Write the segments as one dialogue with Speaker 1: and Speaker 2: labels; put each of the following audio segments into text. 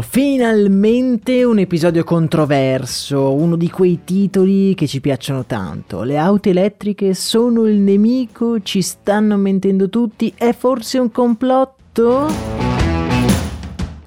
Speaker 1: finalmente un episodio controverso, uno di quei titoli che ci piacciono tanto. Le auto elettriche sono il nemico, ci stanno mentendo tutti, è forse un complotto?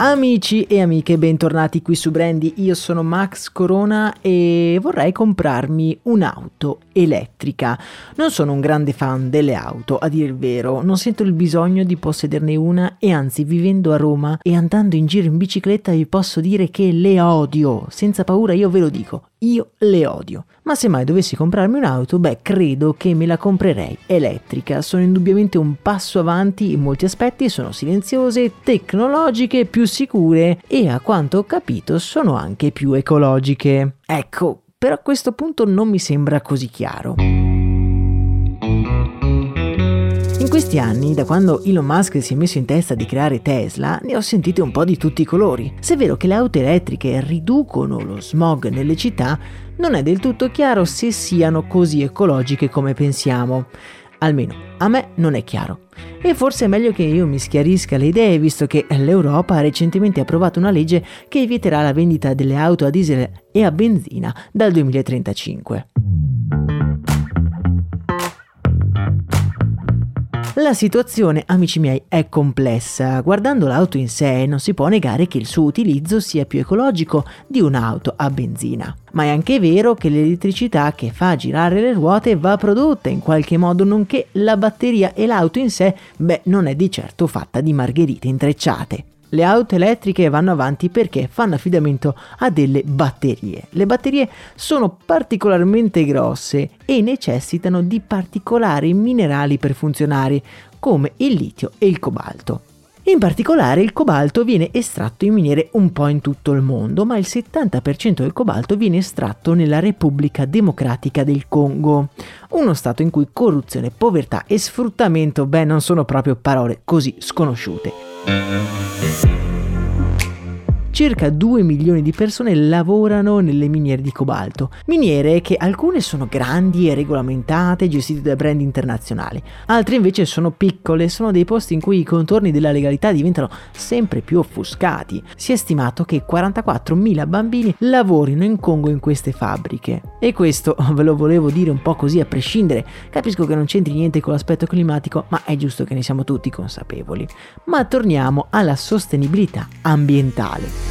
Speaker 1: Amici e amiche, bentornati qui su Brandy, io sono Max Corona e vorrei comprarmi un'auto elettrica. Non sono un grande fan delle auto, a dir il vero, non sento il bisogno di possederne una e anzi vivendo a Roma e andando in giro in bicicletta vi posso dire che le odio, senza paura io ve lo dico, io le odio. Ma se mai dovessi comprarmi un'auto, beh, credo che me la comprerei elettrica. Sono indubbiamente un passo avanti in molti aspetti, sono silenziose, tecnologiche, più sicure e a quanto ho capito sono anche più ecologiche. Ecco, però a questo punto non mi sembra così chiaro. In questi anni, da quando Elon Musk si è messo in testa di creare Tesla, ne ho sentite un po' di tutti i colori. Se è vero che le auto elettriche riducono lo smog nelle città, non è del tutto chiaro se siano così ecologiche come pensiamo. Almeno a me non è chiaro. E forse è meglio che io mi schiarisca le idee, visto che l'Europa ha recentemente approvato una legge che vieterà la vendita delle auto a diesel e a benzina dal 2035. La situazione, amici miei, è complessa. Guardando l'auto in sé non si può negare che il suo utilizzo sia più ecologico di un'auto a benzina. Ma è anche vero che l'elettricità che fa girare le ruote va prodotta in qualche modo, nonché la batteria e l'auto in sé, beh, non è di certo fatta di margherite intrecciate. Le auto elettriche vanno avanti perché fanno affidamento a delle batterie. Le batterie sono particolarmente grosse e necessitano di particolari minerali per funzionare, come il litio e il cobalto. In particolare il cobalto viene estratto in miniere un po' in tutto il mondo, ma il 70% del cobalto viene estratto nella Repubblica Democratica del Congo, uno stato in cui corruzione, povertà e sfruttamento, beh, non sono proprio parole così sconosciute. Thank you. Circa 2 milioni di persone lavorano nelle miniere di cobalto, miniere che alcune sono grandi e regolamentate, gestite da brand internazionali, altre invece sono piccole, sono dei posti in cui i contorni della legalità diventano sempre più offuscati. Si è stimato che 44.000 bambini lavorino in Congo in queste fabbriche. E questo ve lo volevo dire un po' così a prescindere, capisco che non c'entri niente con l'aspetto climatico, ma è giusto che ne siamo tutti consapevoli. Ma torniamo alla sostenibilità ambientale.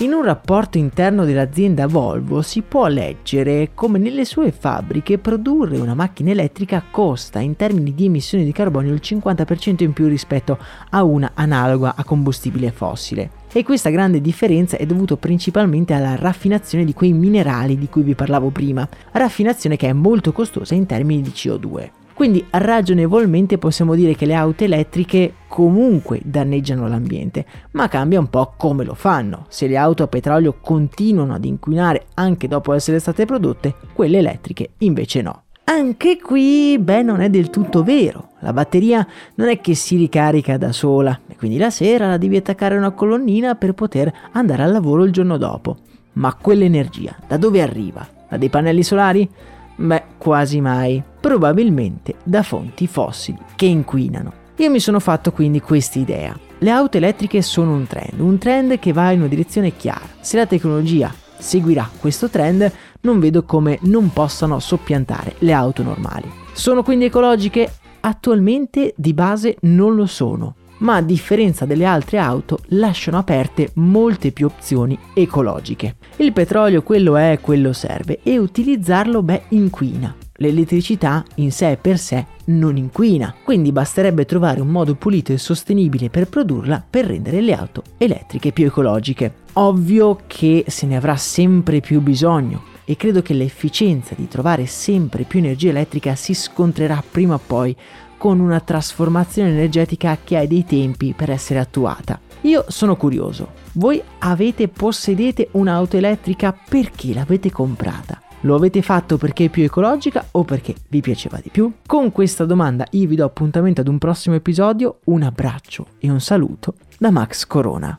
Speaker 1: In un rapporto interno dell'azienda Volvo si può leggere come nelle sue fabbriche produrre una macchina elettrica costa in termini di emissioni di carbonio il 50% in più rispetto a una analoga a combustibile fossile. E questa grande differenza è dovuta principalmente alla raffinazione di quei minerali di cui vi parlavo prima, raffinazione che è molto costosa in termini di CO2. Quindi ragionevolmente possiamo dire che le auto elettriche comunque danneggiano l'ambiente, ma cambia un po' come lo fanno. Se le auto a petrolio continuano ad inquinare anche dopo essere state prodotte, quelle elettriche invece no. Anche qui, beh, non è del tutto vero. La batteria non è che si ricarica da sola e quindi la sera la devi attaccare a una colonnina per poter andare al lavoro il giorno dopo. Ma quell'energia da dove arriva? Da dei pannelli solari? Beh, quasi mai. Probabilmente da fonti fossili che inquinano. Io mi sono fatto quindi questa idea. Le auto elettriche sono un trend, un trend che va in una direzione chiara. Se la tecnologia seguirà questo trend, non vedo come non possano soppiantare le auto normali. Sono quindi ecologiche? Attualmente di base non lo sono, ma a differenza delle altre auto lasciano aperte molte più opzioni ecologiche. Il petrolio quello è, quello serve e utilizzarlo beh inquina. L'elettricità in sé per sé non inquina, quindi basterebbe trovare un modo pulito e sostenibile per produrla per rendere le auto elettriche più ecologiche. Ovvio che se ne avrà sempre più bisogno e credo che l'efficienza di trovare sempre più energia elettrica si scontrerà prima o poi con una trasformazione energetica che ha dei tempi per essere attuata. Io sono curioso, voi avete possedete un'auto elettrica perché l'avete comprata? Lo avete fatto perché è più ecologica o perché vi piaceva di più? Con questa domanda io vi do appuntamento ad un prossimo episodio, un abbraccio e un saluto da Max Corona.